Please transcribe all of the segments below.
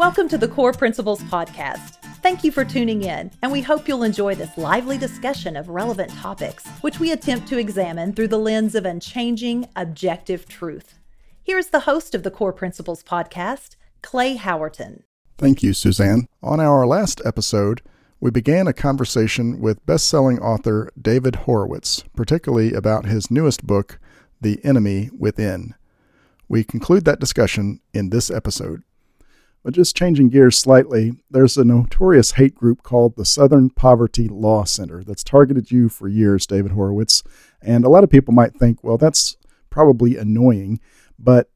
Welcome to the Core Principles Podcast. Thank you for tuning in, and we hope you'll enjoy this lively discussion of relevant topics, which we attempt to examine through the lens of unchanging, objective truth. Here's the host of the Core Principles Podcast, Clay Howerton. Thank you, Suzanne. On our last episode, we began a conversation with best selling author David Horowitz, particularly about his newest book, The Enemy Within. We conclude that discussion in this episode. But just changing gears slightly, there's a notorious hate group called the Southern Poverty Law Center that's targeted you for years, David Horowitz. And a lot of people might think, well, that's probably annoying, but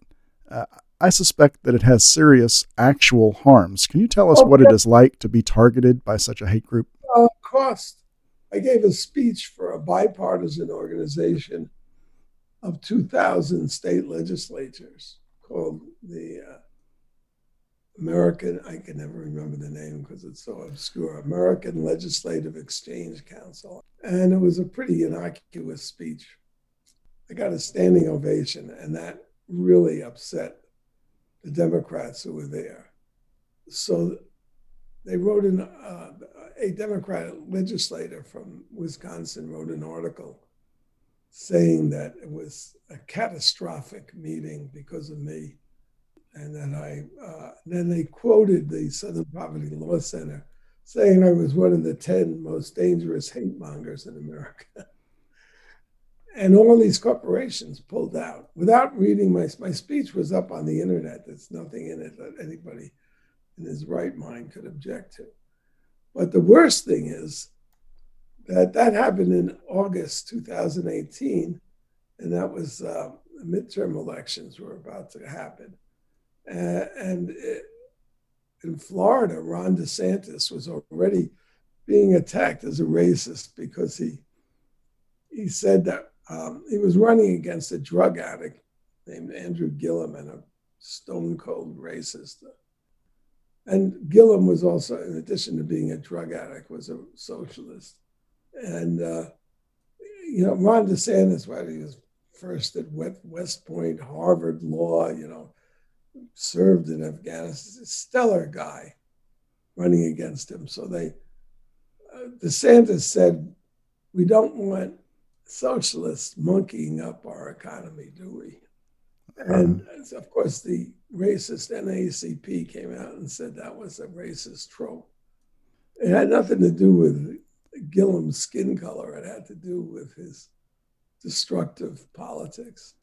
uh, I suspect that it has serious actual harms. Can you tell us what it is like to be targeted by such a hate group? Uh, cost. I gave a speech for a bipartisan organization of 2,000 state legislatures called the uh, American, I can never remember the name because it's so obscure, American Legislative Exchange Council. And it was a pretty innocuous speech. I got a standing ovation, and that really upset the Democrats who were there. So they wrote in, uh, a Democratic legislator from Wisconsin wrote an article saying that it was a catastrophic meeting because of me and then I uh, then they quoted the Southern Poverty Law Center saying I was one of the ten most dangerous hate mongers in America. and all these corporations pulled out without reading my my speech was up on the internet. There's nothing in it that anybody in his right mind could object to. But the worst thing is that that happened in August 2018, and that was uh, midterm elections were about to happen. Uh, and it, in Florida, Ron DeSantis was already being attacked as a racist because he he said that um, he was running against a drug addict named Andrew Gillum and a stone cold racist. And Gillum was also, in addition to being a drug addict, was a socialist. And uh, you know, Ron DeSantis, right, he was first at West Point, Harvard Law, you know, served in Afghanistan, a stellar guy running against him. So they, uh, DeSantis said, we don't want socialists monkeying up our economy, do we? And uh-huh. of course, the racist NAACP came out and said that was a racist trope. It had nothing to do with Gillum's skin color, it had to do with his destructive politics.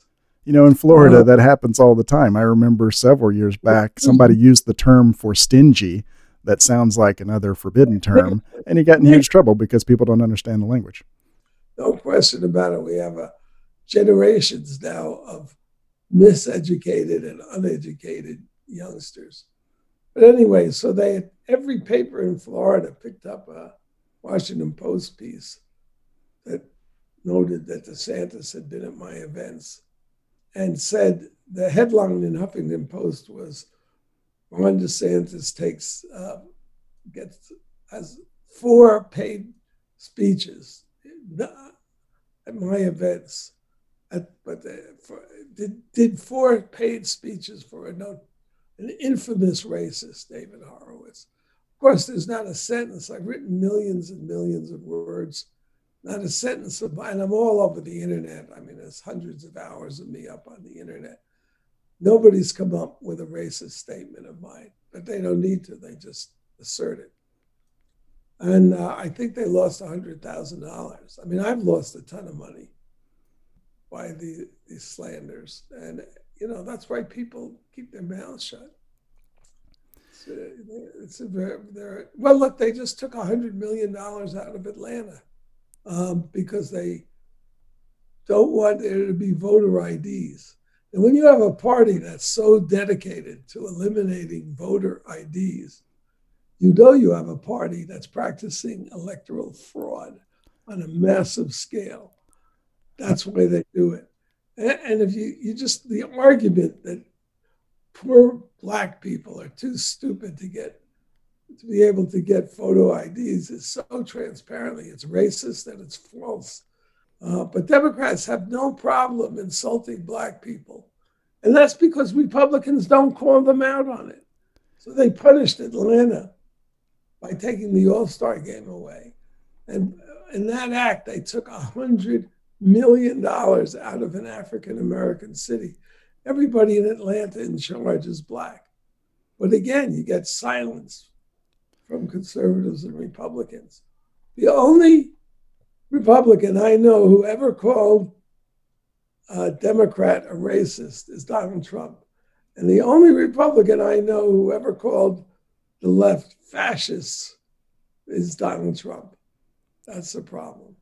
You know, in Florida, uh, that happens all the time. I remember several years back, somebody used the term for stingy that sounds like another forbidden term, and he got in huge trouble because people don't understand the language. No question about it. We have a generations now of miseducated and uneducated youngsters. But anyway, so they every paper in Florida picked up a Washington Post piece that noted that DeSantis had been at my events and said the headline in Huffington Post was Ron DeSantis takes uh, gets has four paid speeches at my events, at, but for, did did four paid speeches for a an infamous racist, David Horowitz. Of course, there's not a sentence. I've written millions and millions of words not a sentence of mine. I'm all over the internet. I mean, there's hundreds of hours of me up on the internet. Nobody's come up with a racist statement of mine, but they don't need to. They just assert it. And uh, I think they lost $100,000. I mean, I've lost a ton of money by the, these slanders. And, you know, that's why people keep their mouths shut. It's a, it's a very, well, look, they just took $100 million out of Atlanta um, because they don't want there to be voter IDs. And when you have a party that's so dedicated to eliminating voter IDs, you know you have a party that's practicing electoral fraud on a massive scale. That's why they do it. And, if you, you just, the argument that poor black people are too stupid to get to be able to get photo IDs is so transparently, it's racist and it's false. Uh, but Democrats have no problem insulting black people. And that's because Republicans don't call them out on it. So they punished Atlanta by taking the All Star game away. And in that act, they took a hundred million dollars out of an African American city. Everybody in Atlanta in charge is black. But again, you get silence from conservatives and Republicans. The only Republican I know who ever called a Democrat a racist is Donald Trump. And the only Republican I know who ever called the left fascists is Donald Trump. That's the problem.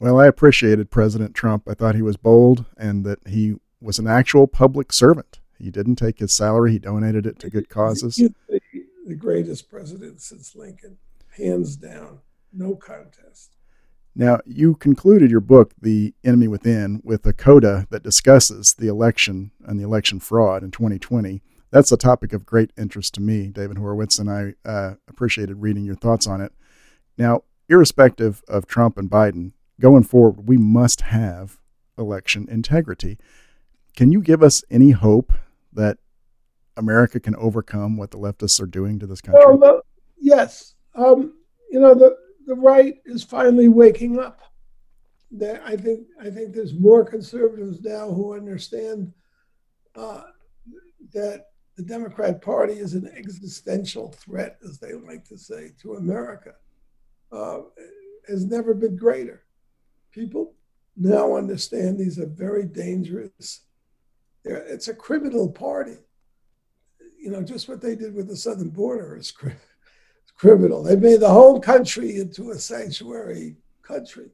Well, I appreciated President Trump. I thought he was bold and that he was an actual public servant. He didn't take his salary, he donated it to good causes. Greatest president since Lincoln, hands down, no contest. Now, you concluded your book, The Enemy Within, with a coda that discusses the election and the election fraud in 2020. That's a topic of great interest to me, David Horowitz, and I uh, appreciated reading your thoughts on it. Now, irrespective of Trump and Biden, going forward, we must have election integrity. Can you give us any hope that America can overcome what the leftists are doing to this country? Well, yes. Um, you know, the the right is finally waking up. That I think I think there's more conservatives now who understand uh, that the Democrat Party is an existential threat, as they like to say, to America. Uh, has never been greater. People now understand these are very dangerous. They're, it's a criminal party. You know, just what they did with the southern border is criminal criminal. They made the whole country into a sanctuary country,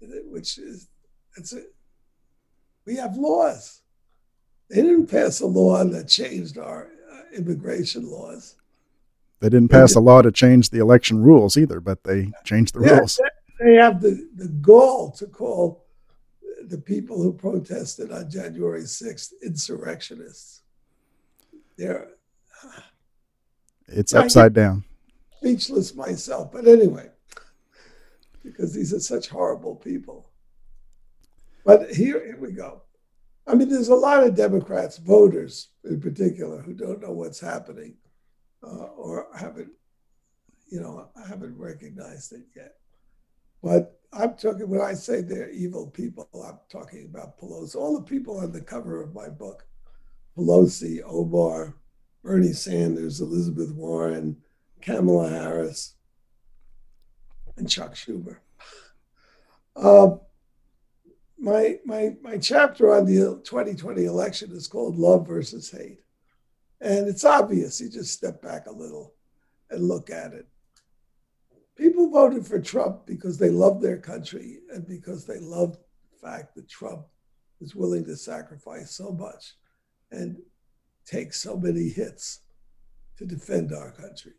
which is it's a, we have laws. They didn't pass a law that changed our uh, immigration laws. They didn't pass a law to change the election rules either, but they changed the yeah, rules. They have the, the gall to call the people who protested on January 6th insurrectionists. They're it's upside down speechless myself. But anyway, because these are such horrible people. But here, here we go. I mean, there's a lot of Democrats, voters in particular, who don't know what's happening uh, or haven't, you know, haven't recognized it yet. But I'm talking, when I say they're evil people, I'm talking about Pelosi. All the people on the cover of my book Pelosi, Omar, Bernie Sanders, Elizabeth Warren, Kamala Harris, and Chuck Schumer. Uh, my, my, my chapter on the 2020 election is called Love versus Hate. And it's obvious. You just step back a little and look at it. People voted for Trump because they love their country and because they love the fact that Trump is willing to sacrifice so much and take so many hits to defend our country.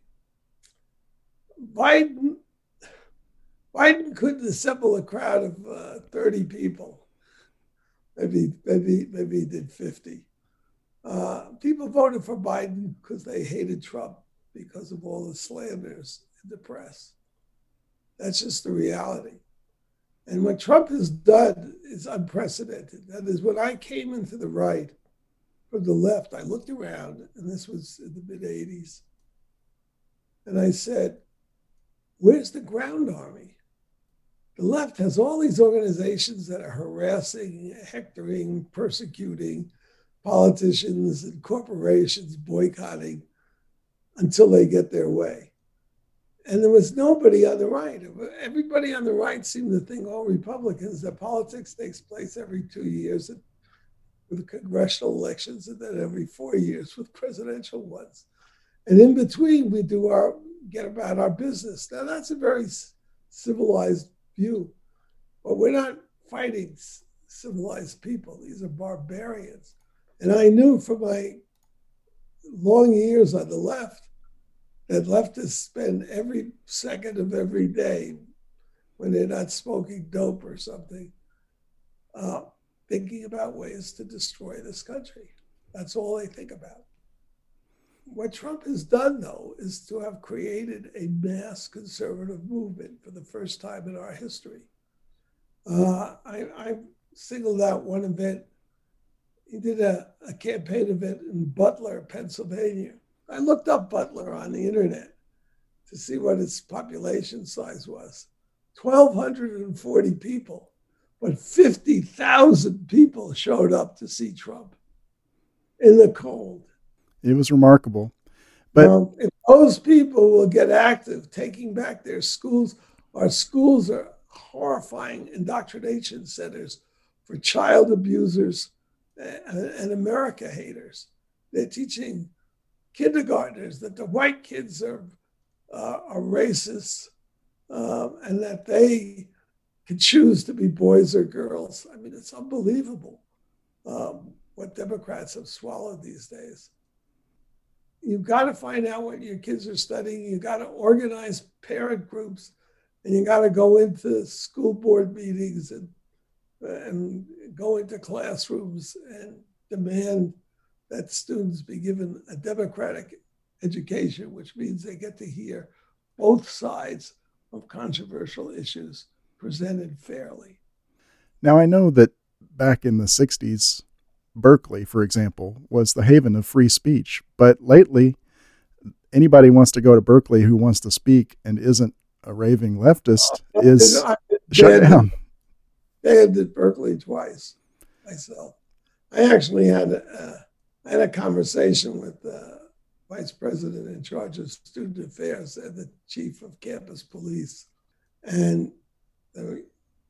Biden Biden couldn't assemble a crowd of uh, 30 people. Maybe, maybe, maybe he did 50. Uh, people voted for Biden because they hated Trump because of all the slanders in the press. That's just the reality. And what Trump has done is unprecedented. That is, when I came into the right from the left, I looked around, and this was in the mid 80s, and I said, Where's the ground army? The left has all these organizations that are harassing, hectoring, persecuting politicians and corporations, boycotting until they get their way. And there was nobody on the right. Everybody on the right seemed to think, all Republicans, that politics takes place every two years with congressional elections and then every four years with presidential ones. And in between, we do our get about our business. Now, that's a very civilized view, but we're not fighting civilized people. These are barbarians. And I knew from my long years on the left that leftists spend every second of every day when they're not smoking dope or something, uh, thinking about ways to destroy this country. That's all they think about. What Trump has done, though, is to have created a mass conservative movement for the first time in our history. Uh, I, I, singled out one event. He did a, a campaign event in Butler, Pennsylvania, I looked up Butler on the internet to see what its population size was 1,240 people, but 50,000 people showed up to see Trump in the cold. It was remarkable. But um, if those people will get active, taking back their schools, our schools are horrifying indoctrination centers for child abusers and, and America haters. They're teaching kindergartners that the white kids are uh, are racist um, and that they can choose to be boys or girls. I mean, it's unbelievable um, what Democrats have swallowed these days. You've got to find out what your kids are studying. You've got to organize parent groups, and you got to go into school board meetings and and go into classrooms and demand that students be given a democratic education, which means they get to hear both sides of controversial issues presented fairly. Now, I know that back in the 60s, Berkeley, for example, was the haven of free speech. But lately, anybody wants to go to Berkeley who wants to speak and isn't a raving leftist uh, is shut down. Banned at Berkeley twice myself. I actually had a, I had a conversation with the vice president in charge of student affairs and the chief of campus police. And the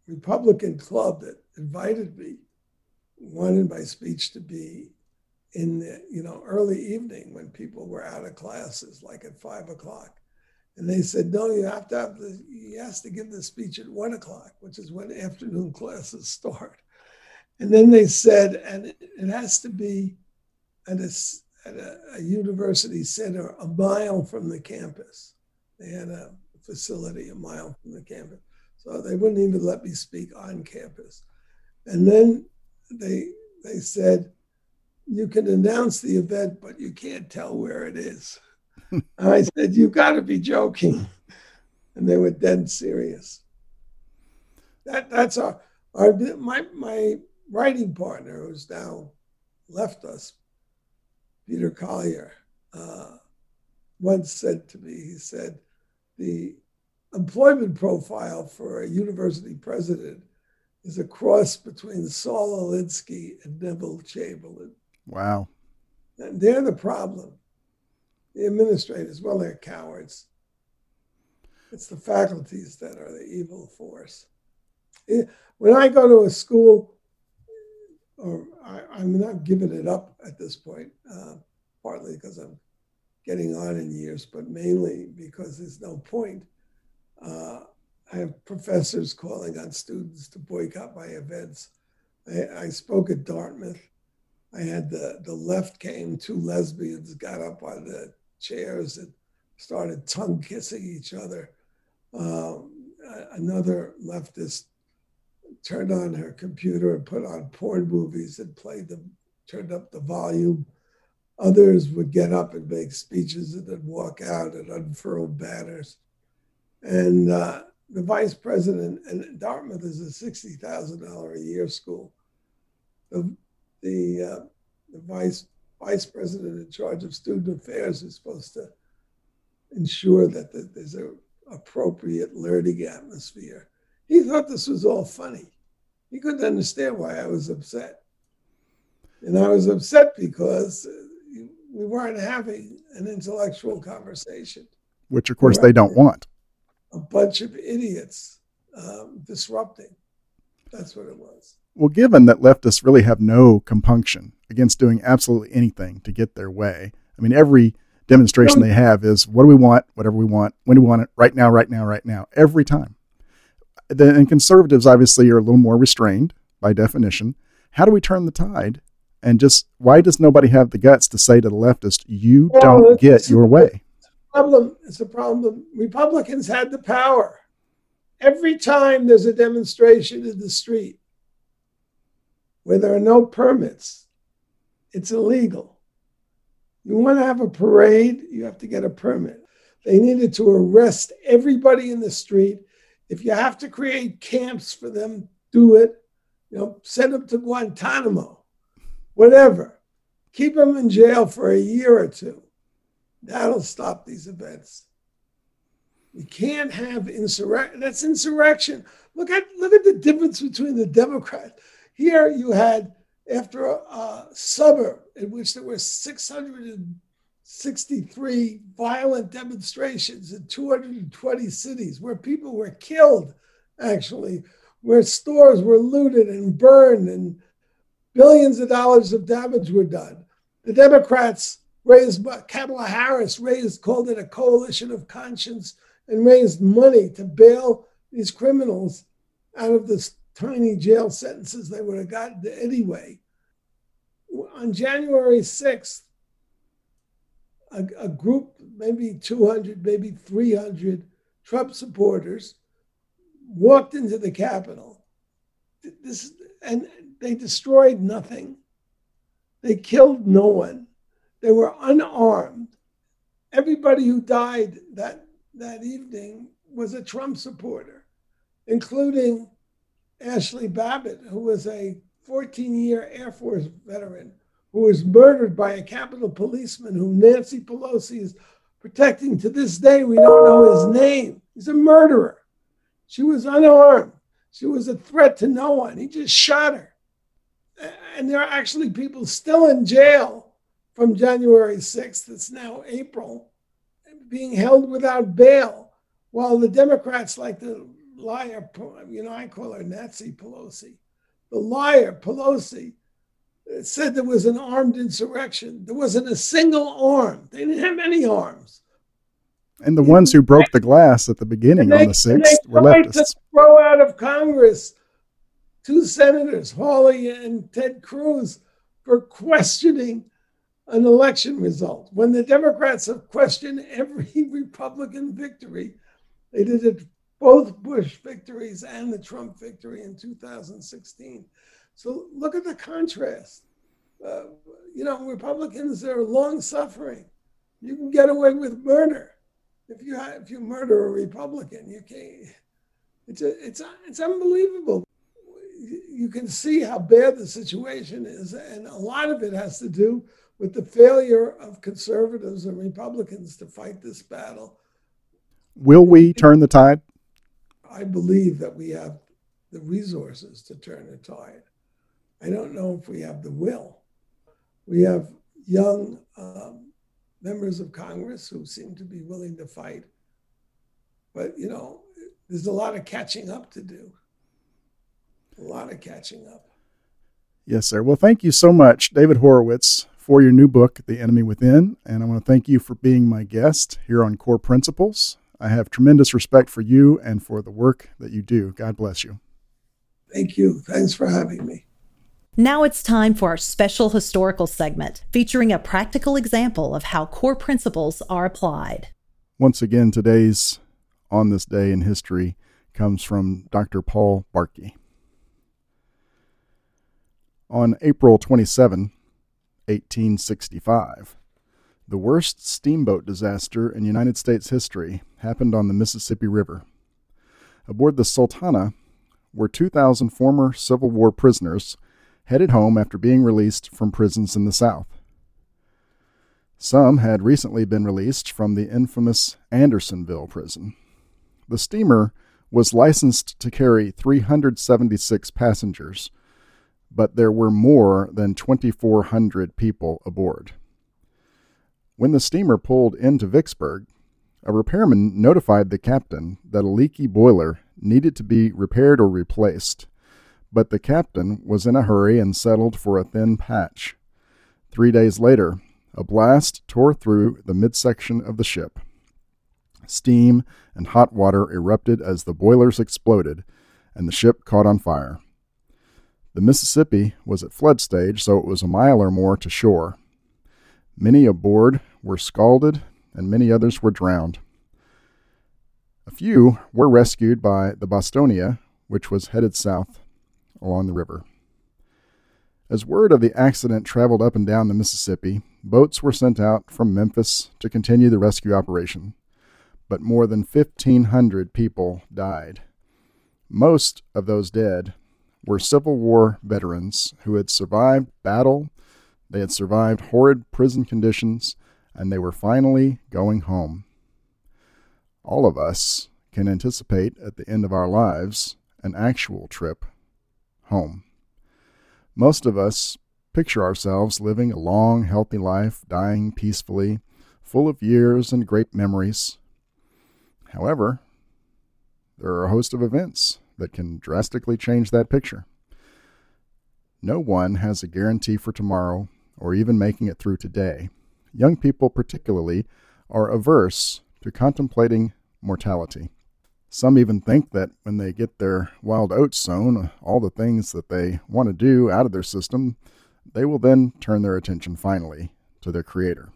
Republican club that invited me wanted my speech to be in the you know early evening when people were out of classes, like at five o'clock. And they said, no, you have to have the, he has to give the speech at one o'clock, which is when afternoon classes start. And then they said, and it, has to be at a, at a, a, university center a mile from the campus. They had a facility a mile from the campus. So they wouldn't even let me speak on campus. And then they they said, you can announce the event, but you can't tell where it is. I said, You've got to be joking. And they were dead serious. That that's our, our my my writing partner who's now left us, Peter Collier, uh, once said to me, he said, the employment profile for a university president is a cross between Saul Alinsky and Neville Chamberlain. Wow. And they're the problem. The administrators, well, they're cowards. It's the faculties that are the evil force. When I go to a school or I, am not giving it up at this point, uh, partly because I'm getting on in years, but mainly because there's no point. Uh, I have professors calling on students to boycott my events. I, I, spoke at Dartmouth. I had the, the left came, two lesbians got up on the chairs and started tongue kissing each other. Um, another leftist turned on her computer and put on porn movies and played them, turned up the volume. Others would get up and make speeches and then walk out and unfurl banners. And uh, the vice president, and Dartmouth is a $60,000 a year school. The, the, uh, the vice, vice president in charge of student affairs is supposed to ensure that the, there's an appropriate learning atmosphere. He thought this was all funny. He couldn't understand why I was upset. And I was upset because we weren't having an intellectual conversation. Which, of course, they don't want. A bunch of idiots um, disrupting. That's what it was. Well, given that leftists really have no compunction against doing absolutely anything to get their way, I mean, every demonstration they have is what do we want, whatever we want, when do we want it, right now, right now, right now, every time and conservatives obviously are a little more restrained by definition. How do we turn the tide? And just why does nobody have the guts to say to the leftist, "You well, don't get your way"? It's a problem. It's a problem. Republicans had the power. Every time there's a demonstration in the street where there are no permits, it's illegal. You want to have a parade, you have to get a permit. They needed to arrest everybody in the street if you have to create camps for them, do it. You know, send them to Guantanamo, whatever. Keep them in jail for a year or two. That'll stop these events. We can't have insurrection. That's insurrection. Look at look at the difference between the Democrats. Here you had after a, a suburb in which there were 663 violent demonstrations in 220 cities where people were killed, actually, where stores were looted and burned and billions of dollars of damage were done. The Democrats raised, Kamala Harris raised, called it a coalition of conscience and raised money to bail these criminals out of the tiny jail sentences they would have gotten anyway. On January 6th, a, a group, maybe 200, maybe 300 Trump supporters, walked into the Capitol. This, and they destroyed nothing. They killed no one. They were unarmed. Everybody who died that that evening was a Trump supporter, including Ashli Babbitt, who was a 14 year Air Force veteran who was murdered by a Capitol policeman who Nancy Pelosi is protecting to this day. We don't know his name. He's a murderer. She was unarmed. She was a threat to no one. He just shot her. And there are actually people still in jail from January 6th. It's now April being held without bail, while the Democrats, like the liar, you know, I call her Nazi Pelosi, the liar Pelosi, said there was an armed insurrection. There wasn't a single arm. They didn't have any arms. And the ones who broke the glass at the beginning they, on the 6th were leftists. To throw out of Congress two senators, Hawley and Ted Cruz, for questioning an election result. When the Democrats have questioned every Republican victory, they did it both Bush victories and the Trump victory in 2016. So look at the contrast. Uh, you know, Republicans are long suffering. You can get away with murder if you if you murder a Republican. You can't. It's a, it's a, it's unbelievable. You can see how bad the situation is, and a lot of it has to do with the failure of conservatives and Republicans to fight this battle. Will we turn the tide? I believe that we have the resources to turn the tide. I don't know if we have the will. We have young um, members of Congress who seem to be willing to fight. But, you know, there's a lot of catching up to do. A lot of catching up. Yes, sir. Well, thank you so much, David Horowitz, for your new book, The Enemy Within. And I want to thank you for being my guest here on Core Principles. I have tremendous respect for you and for the work that you do. God bless you. Thank you. Thanks for having me. Now it's time for our special historical segment featuring a practical example of how core principles are applied. Once again, today's On This Day in History comes from Dr. Paul Barkey. On April 27, 1865. The worst steamboat disaster in United States history happened on the Mississippi River. Aboard the Sultana were 2,000 former Civil War prisoners headed home after being released from prisons in the South. Some had recently been released from the infamous Andersonville prison. The steamer was licensed to carry 376 passengers but there were more than 2,400 people aboard. When the steamer pulled into Vicksburg, a repairman notified the captain that a leaky boiler needed to be repaired or replaced, but the captain was in a hurry and settled for a thin patch. Three days later, a blast tore through the midsection of the ship. Steam and hot water erupted as the boilers exploded, and the ship caught on fire. The Mississippi was at flood stage, so it was a mile or more to shore. Many aboard were scalded, and many others were drowned. A few were rescued by the Bostona, which was headed south along the river. As word of the accident traveled up and down the Mississippi, boats were sent out from Memphis to continue the rescue operation, but more than 1,500 people died. Most of those dead were Civil War veterans who had survived battle, they had survived horrid prison conditions, and they were finally going home. All of us can anticipate at the end of our lives an actual trip home. Most of us picture ourselves living a long, healthy life, dying peacefully, full of years and great memories. However, there are a host of events that can drastically change that picture. No one has a guarantee for tomorrow or even making it through today. Young people, particularly, are averse to contemplating mortality. Some even think that when they get their wild oats sown, all the things that they want to do out of their system, they will then turn their attention finally to their Creator.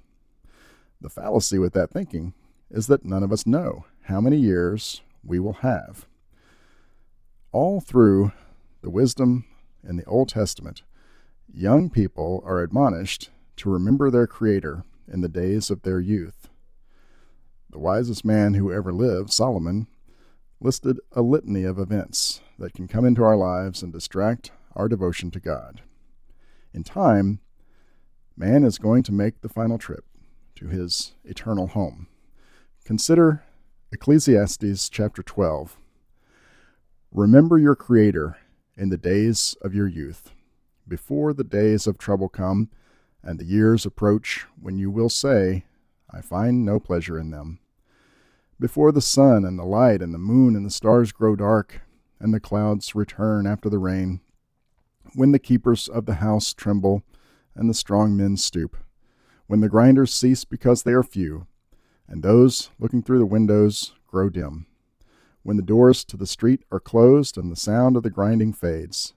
The fallacy with that thinking is that none of us know how many years we will have. All through the wisdom in the Old Testament, young people are admonished to remember their Creator in the days of their youth. The wisest man who ever lived, Solomon, listed a litany of events that can come into our lives and distract our devotion to God. In time, man is going to make the final trip to his eternal home. Consider Ecclesiastes chapter 12. Remember your Creator in the days of your youth, before the days of trouble come and the years approach when you will say, I find no pleasure in them. Before the sun and the light and the moon and the stars grow dark, and the clouds return after the rain, when the keepers of the house tremble and the strong men stoop, when the grinders cease because they are few, and those looking through the windows grow dim, when the doors to the street are closed and the sound of the grinding fades,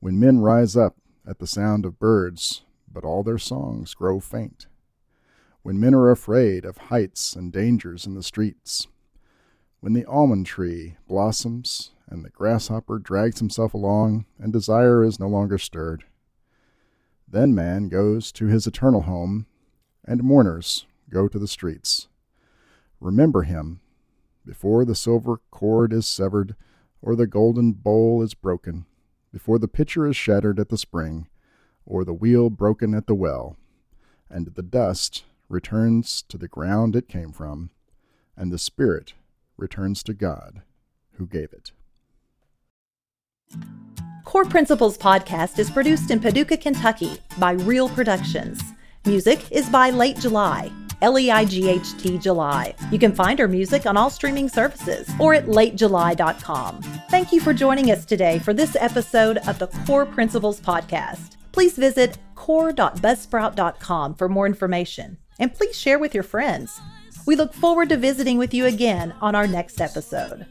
when men rise up at the sound of birds, but all their songs grow faint, when men are afraid of heights and dangers in the streets, when the almond tree blossoms and the grasshopper drags himself along and desire is no longer stirred. Then man goes to his eternal home, and mourners go to the streets. Remember him before the silver cord is severed, or the golden bowl is broken, before the pitcher is shattered at the spring, or the wheel broken at the well, and the dust returns to the ground it came from, and the spirit returns to God who gave it. Core Principles podcast is produced in Paducah, Kentucky by Real Productions. Music is by Leight July. L E I G H T July. You can find our music on all streaming services or at leightjuly.com. Thank you for joining us today for this episode of the Core Principles Podcast. Please visit core.buzzsprout.com for more information and please share with your friends. We look forward to visiting with you again on our next episode.